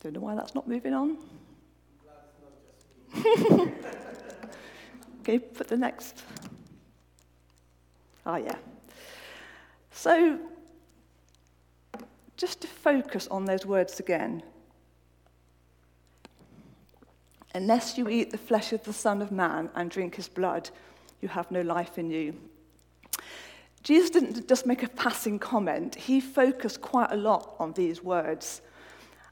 Don't know why that's not moving on. okay, put the next. Ah, yeah. So, just to focus on those words again. Unless you eat the flesh of the Son of Man and drink his blood, you have no life in you. Jesus didn't just make a passing comment, he focused quite a lot on these words.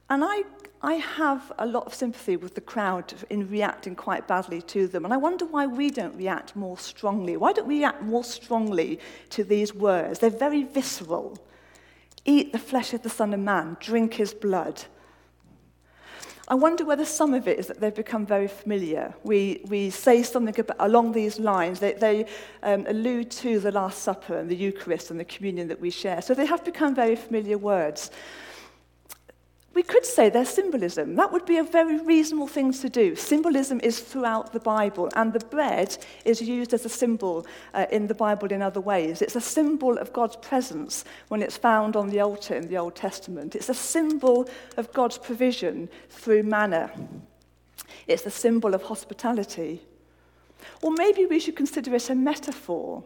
And I, I have a lot of sympathy with the crowd in reacting quite badly to them. And I wonder why we don't react more strongly. Why don't we react more strongly to these words? They're very visceral. Eat the flesh of the Son of Man, drink his blood. I wonder whether some of it is that they've become very familiar. We, we say something about, along these lines. They, they um, allude to the Last Supper and the Eucharist and the communion that we share. So they have become very familiar words. We could say they're symbolism. That would be a very reasonable thing to do. Symbolism is throughout the Bible, and the bread is used as a symbol uh, in the Bible in other ways. It's a symbol of God's presence when it's found on the altar in the Old Testament. It's a symbol of God's provision through manna. It's a symbol of hospitality. Or maybe we should consider it a metaphor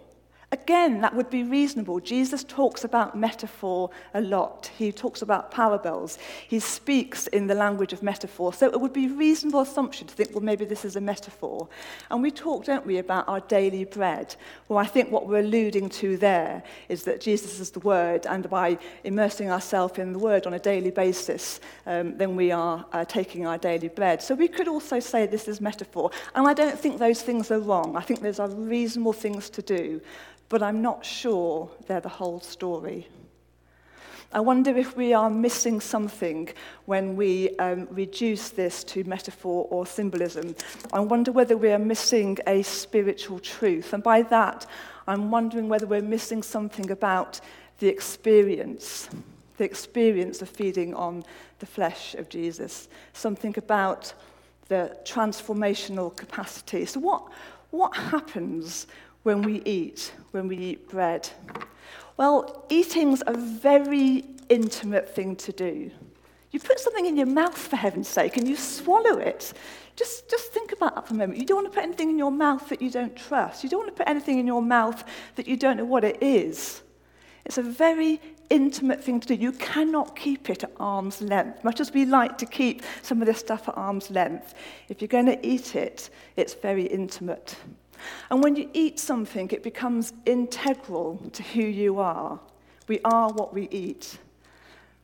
Again, that would be reasonable. Jesus talks about metaphor a lot. He talks about parables. He speaks in the language of metaphor. So it would be a reasonable assumption to think, well, maybe this is a metaphor. And we talk, don't we, about our daily bread. Well, I think what we're alluding to there is that Jesus is the Word, and by immersing ourselves in the Word on a daily basis, um, then we are uh, taking our daily bread. So we could also say this is metaphor. And I don't think those things are wrong. I think those are reasonable things to do but I'm not sure they're the whole story. I wonder if we are missing something when we um, reduce this to metaphor or symbolism. I wonder whether we are missing a spiritual truth. And by that, I'm wondering whether we're missing something about the experience, the experience of feeding on the flesh of Jesus, something about the transformational capacity. So, what, what happens when we eat, when we eat bread? Well, eating's a very intimate thing to do. You put something in your mouth, for heaven's sake, and you swallow it. Just, just think about that for a moment. You don't want to put anything in your mouth that you don't trust. You don't want to put anything in your mouth that you don't know what it is. It's a very intimate thing to do. You cannot keep it at arm's length. Much as we like to keep some of this stuff at arm's length, if you're going to eat it, it's very intimate. And when you eat something, it becomes integral to who you are. We are what we eat.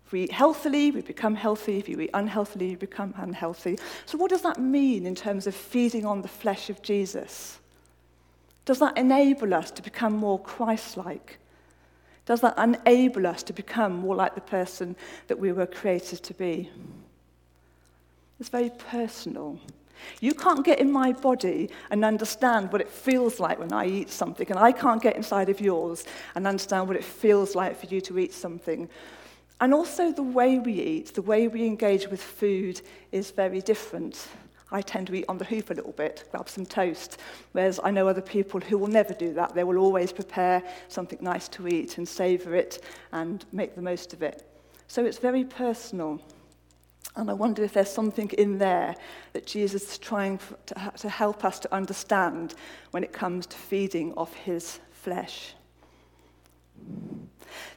If we eat healthily, we become healthy. If you eat unhealthily, you become unhealthy. So, what does that mean in terms of feeding on the flesh of Jesus? Does that enable us to become more Christ like? Does that enable us to become more like the person that we were created to be? It's very personal. You can't get in my body and understand what it feels like when I eat something, and I can't get inside of yours and understand what it feels like for you to eat something. And also, the way we eat, the way we engage with food is very different. I tend to eat on the hoof a little bit, grab some toast, whereas I know other people who will never do that. They will always prepare something nice to eat and savour it and make the most of it. So it's very personal. And I wonder if there's something in there that Jesus is trying to, to help us to understand when it comes to feeding off his flesh.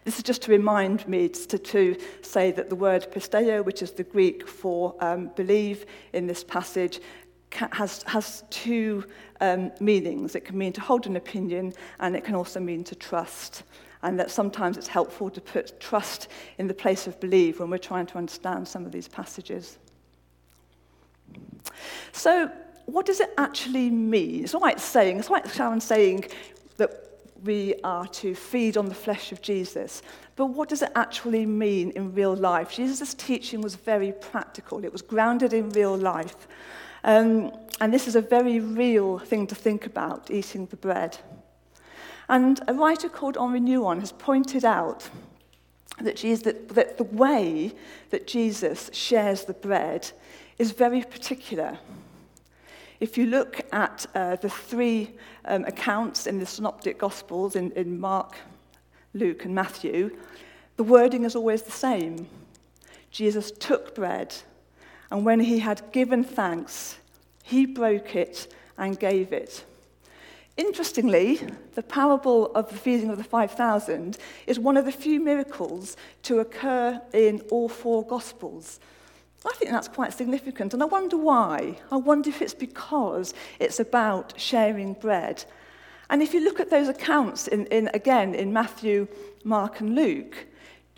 This is just to remind me to, to say that the word pisteo, which is the Greek for um, believe in this passage, has, has two um, meanings. It can mean to hold an opinion, and it can also mean to trust and that sometimes it's helpful to put trust in the place of belief when we're trying to understand some of these passages. So, what does it actually mean? It's all right saying, it's all right Sharon saying that we are to feed on the flesh of Jesus. But what does it actually mean in real life? Jesus' teaching was very practical, it was grounded in real life. Um, and this is a very real thing to think about, eating the bread. And a writer called Henri Nouwen has pointed out that, Jesus, that, that the way that Jesus shares the bread is very particular. If you look at uh, the three um, accounts in the Synoptic Gospels, in, in Mark, Luke, and Matthew, the wording is always the same. Jesus took bread, And when he had given thanks, he broke it and gave it. Interestingly, the parable of the feeding of the 5,000 is one of the few miracles to occur in all four Gospels. I think that's quite significant, and I wonder why. I wonder if it's because it's about sharing bread. And if you look at those accounts, in, in, again, in Matthew, Mark, and Luke,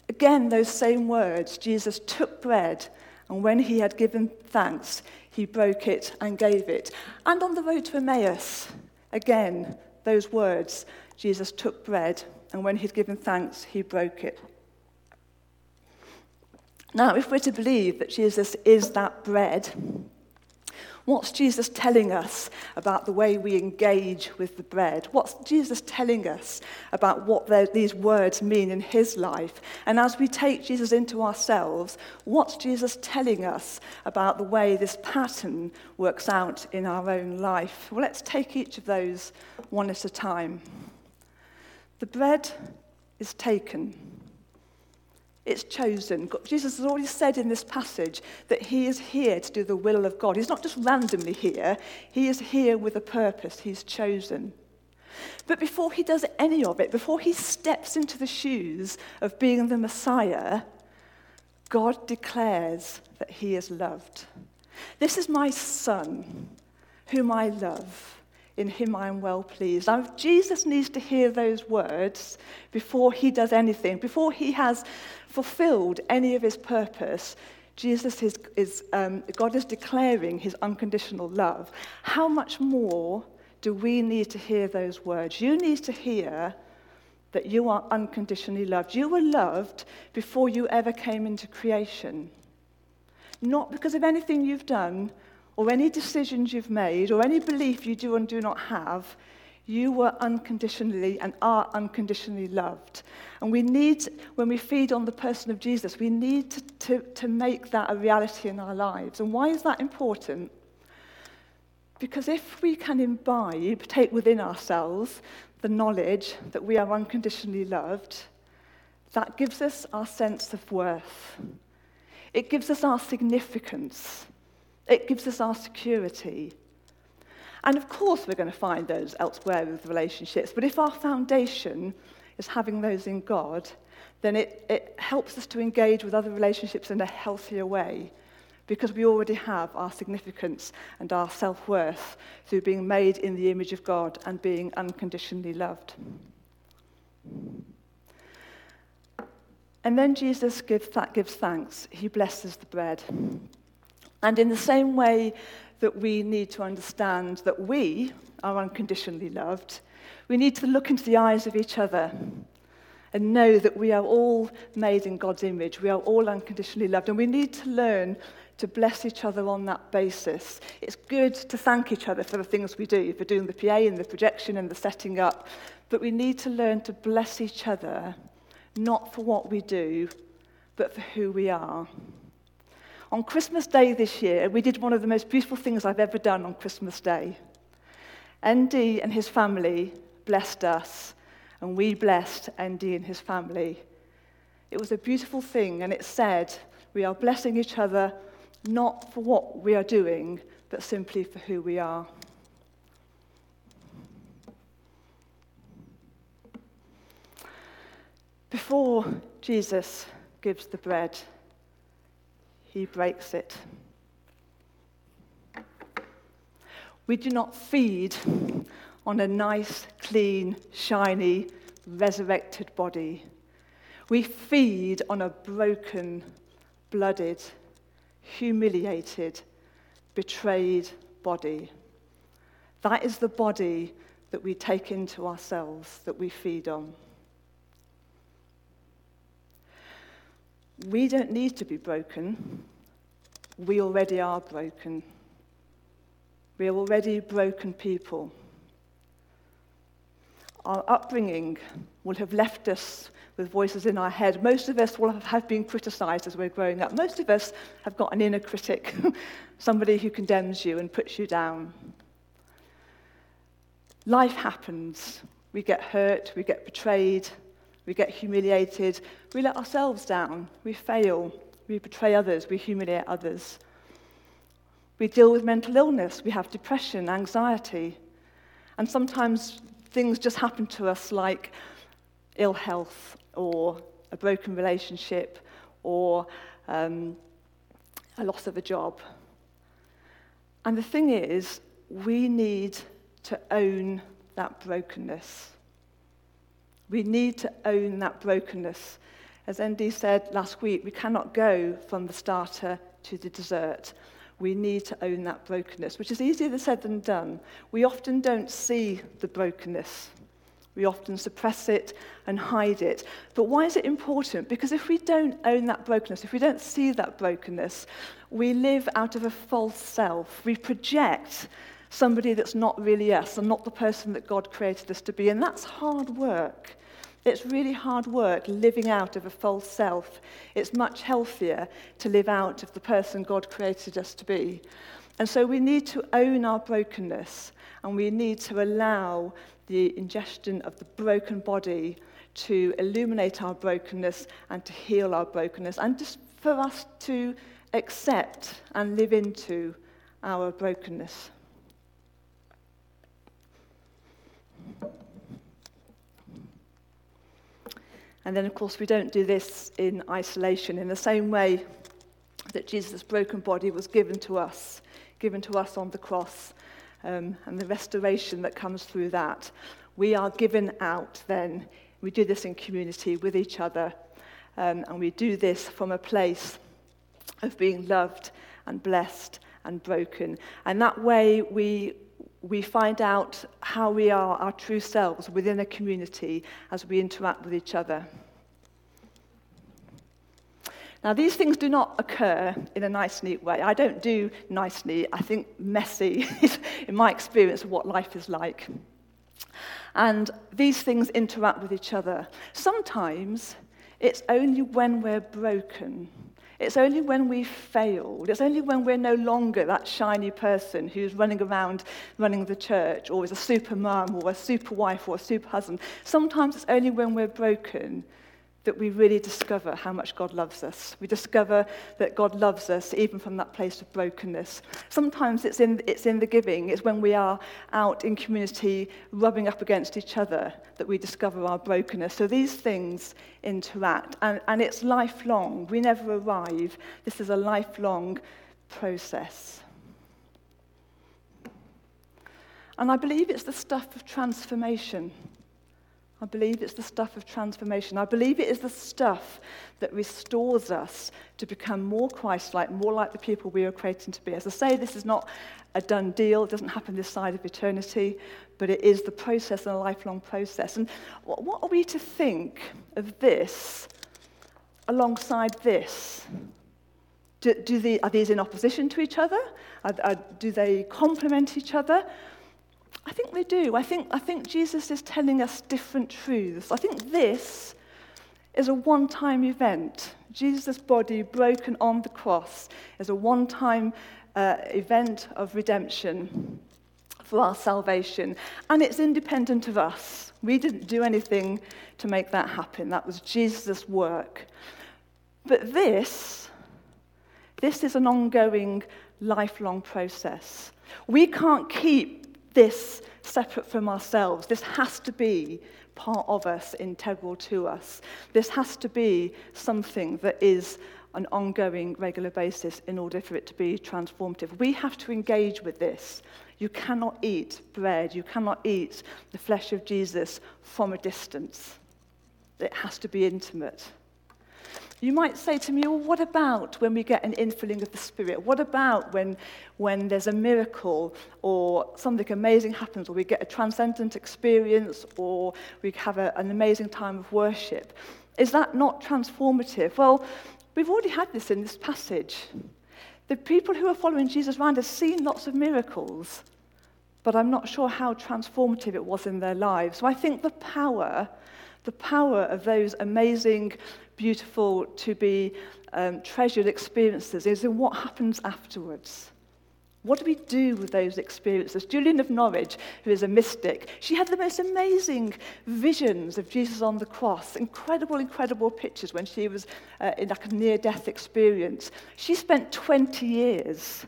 again, those same words Jesus took bread, and when he had given thanks, he broke it and gave it. And on the road to Emmaus, again, those words Jesus took bread, and when he'd given thanks, he broke it. Now, if we're to believe that Jesus is that bread, what's Jesus telling us about the way we engage with the bread? What's Jesus telling us about what these words mean in his life? And as we take Jesus into ourselves, what's Jesus telling us about the way this pattern works out in our own life? Well, let's take each of those one at a time. The bread is taken. It's chosen. Jesus has already said in this passage that he is here to do the will of God. He's not just randomly here, he is here with a purpose. He's chosen. But before he does any of it, before he steps into the shoes of being the Messiah, God declares that he is loved. This is my son, whom I love. In him I am well pleased. Now, Jesus needs to hear those words before he does anything, before he has fulfilled any of his purpose. Jesus is, is um, God is declaring his unconditional love. How much more do we need to hear those words? You need to hear that you are unconditionally loved. You were loved before you ever came into creation. Not because of anything you've done, or any decisions you've made or any belief you do and do not have, you were unconditionally and are unconditionally loved. And we need, when we feed on the person of Jesus, we need to, to, to make that a reality in our lives. And why is that important? Because if we can imbibe, take within ourselves the knowledge that we are unconditionally loved, that gives us our sense of worth. It gives us our significance. It gives us our security. And of course, we're going to find those elsewhere with relationships. But if our foundation is having those in God, then it, it helps us to engage with other relationships in a healthier way because we already have our significance and our self worth through being made in the image of God and being unconditionally loved. And then Jesus gives, gives thanks. He blesses the bread. And in the same way that we need to understand that we are unconditionally loved, we need to look into the eyes of each other and know that we are all made in God's image. We are all unconditionally loved. And we need to learn to bless each other on that basis. It's good to thank each other for the things we do, for doing the PA and the projection and the setting up. But we need to learn to bless each other, not for what we do, but for who we are. On Christmas Day this year, we did one of the most beautiful things I've ever done on Christmas Day. ND and his family blessed us, and we blessed ND and his family. It was a beautiful thing, and it said, We are blessing each other not for what we are doing, but simply for who we are. Before Jesus gives the bread, he breaks it. We do not feed on a nice, clean, shiny, resurrected body. We feed on a broken, blooded, humiliated, betrayed body. That is the body that we take into ourselves, that we feed on. We don't need to be broken. We already are broken. We are already broken people. Our upbringing will have left us with voices in our head. Most of us will have been criticized as we're growing up. Most of us have got an inner critic, somebody who condemns you and puts you down. Life happens. We get hurt, we get betrayed, we get humiliated, we let ourselves down, we fail, we betray others, we humiliate others. We deal with mental illness. We have depression, anxiety. And sometimes things just happen to us like ill health or a broken relationship or um, a loss of a job. And the thing is, we need to own that brokenness. We need to own that brokenness. As ND said last week, we cannot go from the starter to the dessert. We need to own that brokenness, which is easier said than done. We often don't see the brokenness. We often suppress it and hide it. But why is it important? Because if we don't own that brokenness, if we don't see that brokenness, we live out of a false self. We project somebody that's not really us and not the person that God created us to be. And that's hard work. It's really hard work living out of a false self. It's much healthier to live out of the person God created us to be. And so we need to own our brokenness and we need to allow the ingestion of the broken body to illuminate our brokenness and to heal our brokenness and just for us to accept and live into our brokenness. And then, of course, we don't do this in isolation. In the same way that Jesus' broken body was given to us, given to us on the cross, um, and the restoration that comes through that, we are given out then. We do this in community with each other, um, and we do this from a place of being loved and blessed and broken. And that way, we we find out how we are our true selves within a community as we interact with each other. Now, these things do not occur in a nice, neat way. I don't do nice, neat. I think messy is, in my experience, of what life is like. And these things interact with each other. Sometimes it's only when we're broken it's only when we've failed, it's only when we're no longer that shiny person who's running around running the church or is a super mum or a super wife or a super husband. Sometimes it's only when we're broken that we really discover how much God loves us. We discover that God loves us even from that place of brokenness. Sometimes it's in, it's in the giving, it's when we are out in community rubbing up against each other that we discover our brokenness. So these things interact, and, and it's lifelong. We never arrive. This is a lifelong process. And I believe it's the stuff of transformation. I believe it's the stuff of transformation. I believe it is the stuff that restores us to become more Christ like, more like the people we are creating to be. As I say, this is not a done deal, it doesn't happen this side of eternity, but it is the process and a lifelong process. And what are we to think of this alongside this? Do, do the, are these in opposition to each other? Are, are, do they complement each other? I think they do. I think, I think Jesus is telling us different truths. I think this is a one time event. Jesus' body broken on the cross is a one time uh, event of redemption for our salvation. And it's independent of us. We didn't do anything to make that happen, that was Jesus' work. But this, this is an ongoing, lifelong process. We can't keep this separate from ourselves. This has to be part of us, integral to us. This has to be something that is an ongoing, regular basis in order for it to be transformative. We have to engage with this. You cannot eat bread, you cannot eat the flesh of Jesus from a distance. It has to be intimate. You might say to me, well, what about when we get an infilling of the Spirit? What about when, when there's a miracle or something amazing happens or we get a transcendent experience or we have a, an amazing time of worship? Is that not transformative? Well, we've already had this in this passage. The people who are following Jesus around have seen lots of miracles, but I'm not sure how transformative it was in their lives. So I think the power, the power of those amazing beautiful, to be um, treasured experiences is in what happens afterwards. What do we do with those experiences? Julian of Norwich, who is a mystic, she had the most amazing visions of Jesus on the cross, incredible, incredible pictures when she was uh, in like a near death experience. She spent 20 years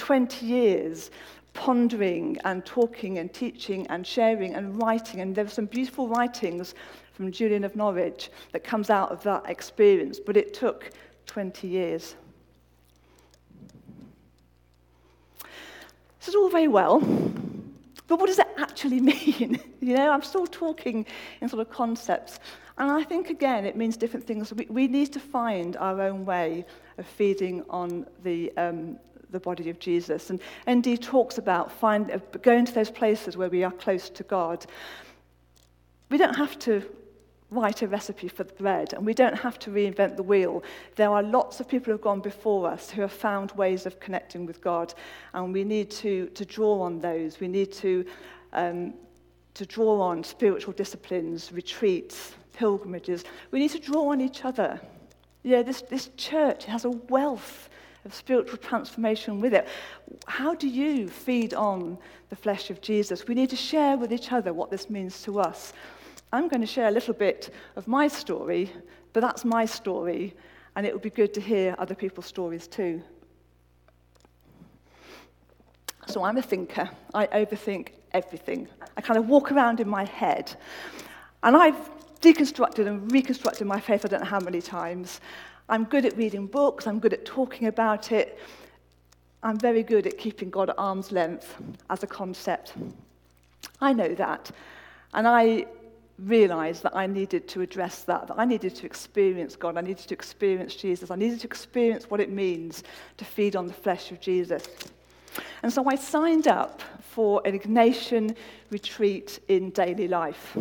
20 years pondering and talking and teaching and sharing and writing. And there were some beautiful writings from Julian of Norwich that comes out of that experience, but it took 20 years. This is all very well, but what does it actually mean? you know, I'm still talking in sort of concepts. And I think, again, it means different things. We, we need to find our own way of feeding on the, um, the body of Jesus. And ND talks about find, uh, going to those places where we are close to God. We don't have to write a recipe for the bread, and we don't have to reinvent the wheel. There are lots of people who have gone before us who have found ways of connecting with God, and we need to, to draw on those. We need to, um, to draw on spiritual disciplines, retreats, pilgrimages. We need to draw on each other. Yeah, this, this church has a wealth of spiritual transformation with it. How do you feed on the flesh of Jesus? We need to share with each other what this means to us. I'm going to share a little bit of my story, but that's my story, and it would be good to hear other people's stories too. So I'm a thinker. I overthink everything. I kind of walk around in my head. And I've deconstructed and reconstructed my faith I don't know how many times. I'm good at reading books, I'm good at talking about it. I'm very good at keeping God at arm's length as a concept. I know that. And I realized that I needed to address that, that I needed to experience God, I needed to experience Jesus, I needed to experience what it means to feed on the flesh of Jesus. And so I signed up for an Ignatian retreat in daily life.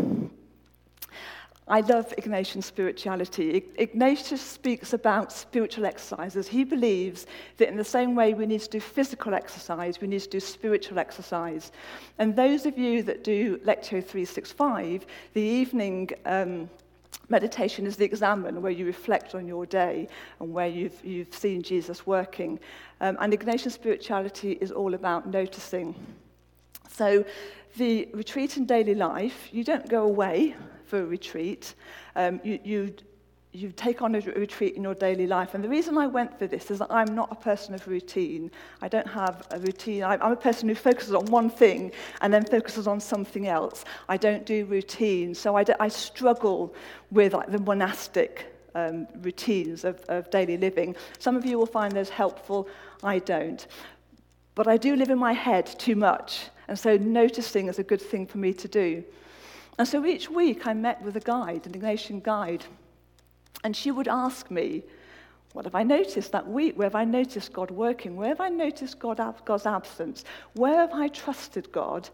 I love Ignatian spirituality. Ignatius speaks about spiritual exercises. He believes that in the same way we need to do physical exercise, we need to do spiritual exercise. And those of you that do Lectio 365, the evening um, meditation is the examen where you reflect on your day and where you've, you've seen Jesus working. Um, and Ignatian spirituality is all about noticing. So the retreat in daily life, you don't go away for a retreat. Um, you, you, you take on a retreat in your daily life. And the reason I went for this is that I'm not a person of routine. I don't have a routine. I'm a person who focuses on one thing and then focuses on something else. I don't do routine. So I, I struggle with like, the monastic um, routines of, of daily living. Some of you will find those helpful. I don't. But I do live in my head too much. And so noticing is a good thing for me to do. And so each week I met with a guide, an Ignatian guide, and she would ask me, what have I noticed that week? Where have I noticed God working? Where have I noticed God, God's absence? Where have I trusted God?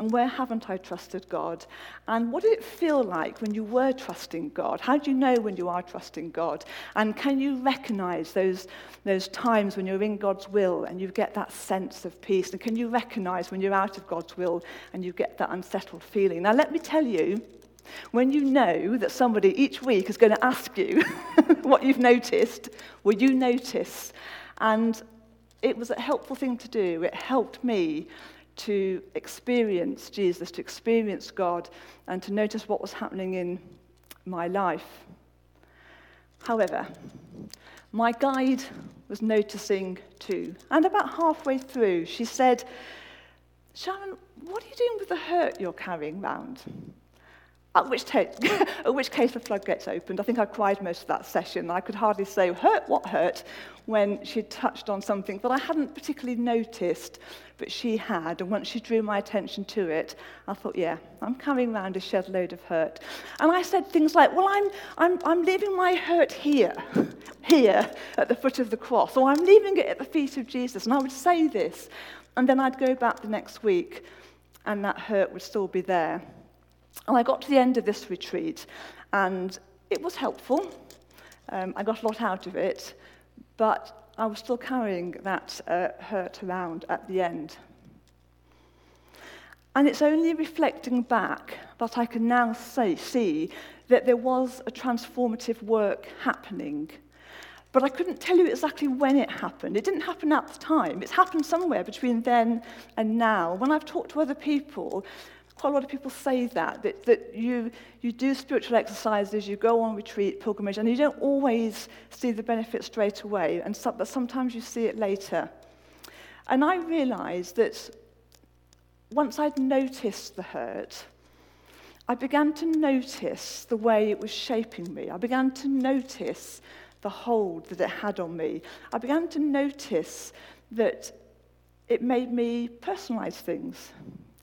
And where haven't I trusted God? And what did it feel like when you were trusting God? How do you know when you are trusting God? And can you recognize those, those times when you're in God's will and you get that sense of peace? And can you recognize when you're out of God's will and you get that unsettled feeling? Now, let me tell you, when you know that somebody each week is going to ask you what you've noticed, will you notice? And it was a helpful thing to do. It helped me to experience Jesus, to experience God, and to notice what was happening in my life. However, my guide was noticing too. And about halfway through, she said, Sharon, what are you doing with the hurt you're carrying around? At which, t- at which case the floodgates opened. I think I cried most of that session. I could hardly say, hurt what hurt, when she touched on something that I hadn't particularly noticed, but she had. And once she drew my attention to it, I thought, yeah, I'm carrying around a shed load of hurt. And I said things like, well, I'm, I'm, I'm leaving my hurt here, here at the foot of the cross, or I'm leaving it at the feet of Jesus. And I would say this, and then I'd go back the next week, and that hurt would still be there. And I got to the end of this retreat, and it was helpful. Um, I got a lot out of it, but I was still carrying that uh, hurt around at the end. And it's only reflecting back that I can now say, see that there was a transformative work happening. But I couldn't tell you exactly when it happened. It didn't happen at the time. It's happened somewhere between then and now. When I've talked to other people, quite a lot of people say that, that, that you, you do spiritual exercises, you go on retreat, pilgrimage, and you don't always see the benefit straight away, and so, but sometimes you see it later. And I realized that once I'd noticed the hurt, I began to notice the way it was shaping me. I began to notice the hold that it had on me. I began to notice that it made me personalize things.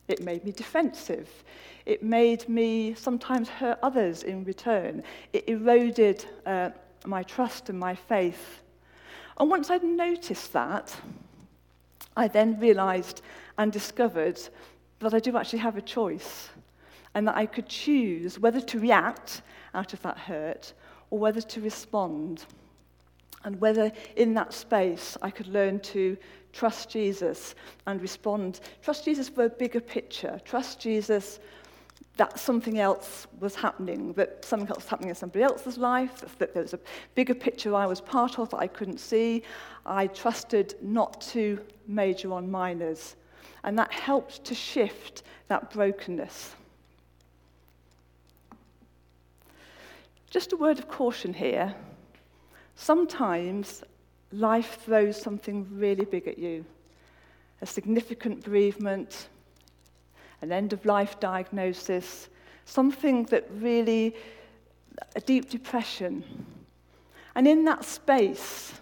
It made me defensive. It made me sometimes hurt others in return. It eroded uh, my trust and my faith. And once I'd noticed that, I then realized and discovered that I do actually have a choice and that I could choose whether to react out of that hurt or whether to respond. And whether in that space I could learn to trust Jesus and respond. Trust Jesus for a bigger picture. Trust Jesus that something else was happening, that something else was happening in somebody else's life, that there was a bigger picture I was part of that I couldn't see. I trusted not to major on minors. And that helped to shift that brokenness. Just a word of caution here. Sometimes life throws something really big at you a significant bereavement, an end of life diagnosis, something that really, a deep depression. And in that space,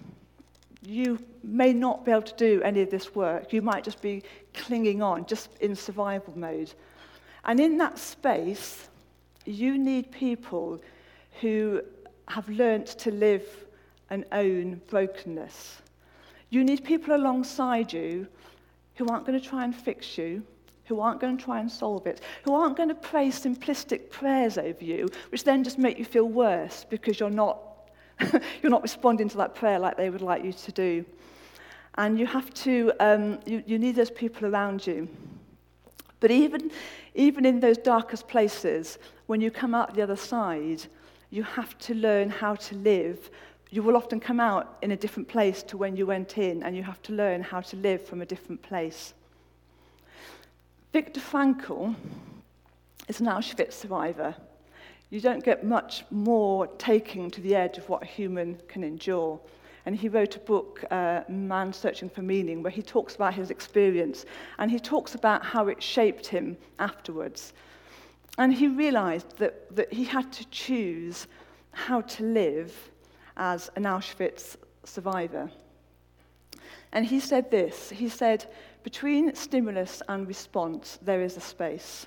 you may not be able to do any of this work. You might just be clinging on, just in survival mode. And in that space, you need people who have learnt to live and own brokenness. You need people alongside you who aren't going to try and fix you, who aren't going to try and solve it, who aren't going to pray simplistic prayers over you, which then just make you feel worse because you're not, you're not responding to that prayer like they would like you to do. And you have to, um, you, you need those people around you. But even, even in those darkest places, when you come out the other side, you have to learn how to live you will often come out in a different place to when you went in, and you have to learn how to live from a different place. Viktor Frankl is an Auschwitz survivor. You don't get much more taking to the edge of what a human can endure. And he wrote a book, uh, Man Searching for Meaning, where he talks about his experience and he talks about how it shaped him afterwards. And he realized that, that he had to choose how to live as an Auschwitz survivor. And he said this he said, between stimulus and response, there is a space.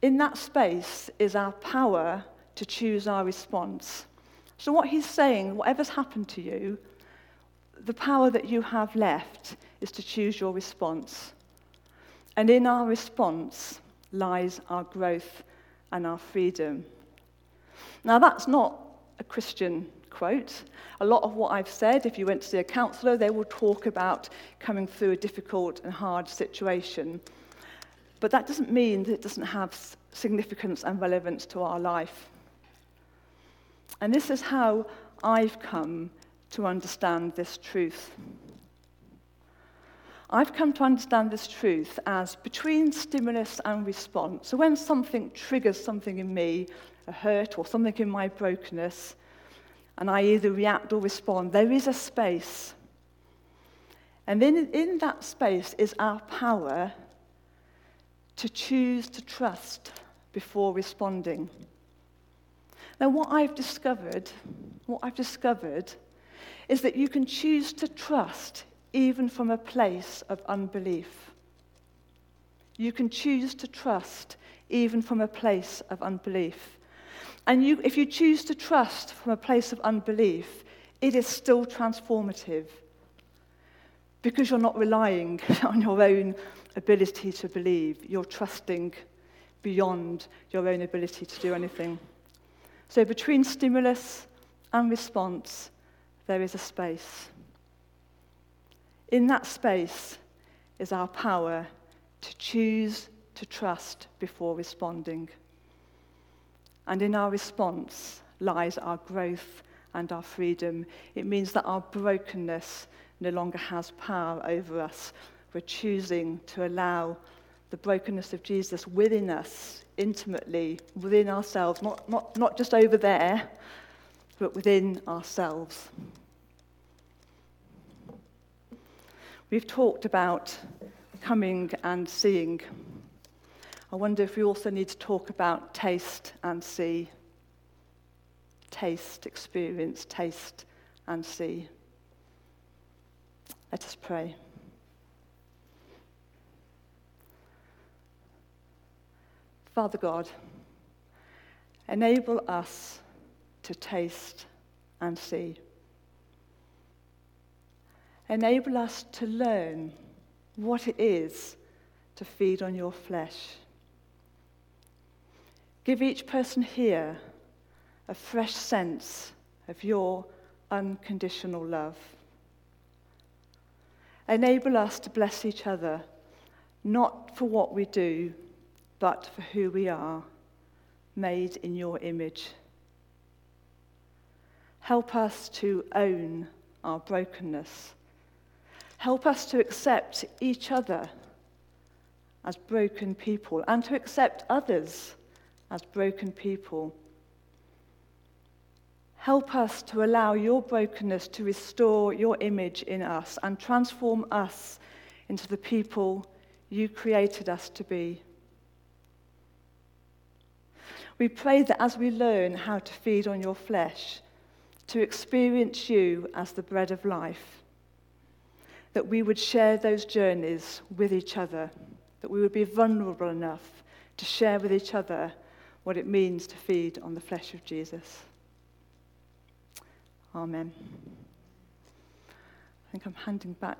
In that space is our power to choose our response. So, what he's saying, whatever's happened to you, the power that you have left is to choose your response. And in our response lies our growth and our freedom. Now, that's not a Christian quote. A lot of what I've said, if you went to see a counsellor, they will talk about coming through a difficult and hard situation. But that doesn't mean that it doesn't have significance and relevance to our life. And this is how I've come to understand this truth. I've come to understand this truth as between stimulus and response. So when something triggers something in me, a hurt or something in my brokenness, and I either react or respond, there is a space. And then in that space is our power to choose to trust before responding. Now, what I've discovered, what I've discovered is that you can choose to trust even from a place of unbelief. You can choose to trust even from a place of unbelief. And you, if you choose to trust from a place of unbelief, it is still transformative because you're not relying on your own ability to believe. You're trusting beyond your own ability to do anything. So, between stimulus and response, there is a space. In that space is our power to choose to trust before responding. And in our response lies our growth and our freedom. It means that our brokenness no longer has power over us. We're choosing to allow the brokenness of Jesus within us, intimately, within ourselves, not, not, not just over there, but within ourselves. We've talked about coming and seeing. I wonder if we also need to talk about taste and see. Taste, experience, taste and see. Let us pray. Father God, enable us to taste and see. Enable us to learn what it is to feed on your flesh. Give each person here a fresh sense of your unconditional love. Enable us to bless each other, not for what we do, but for who we are, made in your image. Help us to own our brokenness. Help us to accept each other as broken people and to accept others as broken people. Help us to allow your brokenness to restore your image in us and transform us into the people you created us to be. We pray that as we learn how to feed on your flesh, to experience you as the bread of life, that we would share those journeys with each other, that we would be vulnerable enough to share with each other what it means to feed on the flesh of Jesus. Amen. I think I'm handing back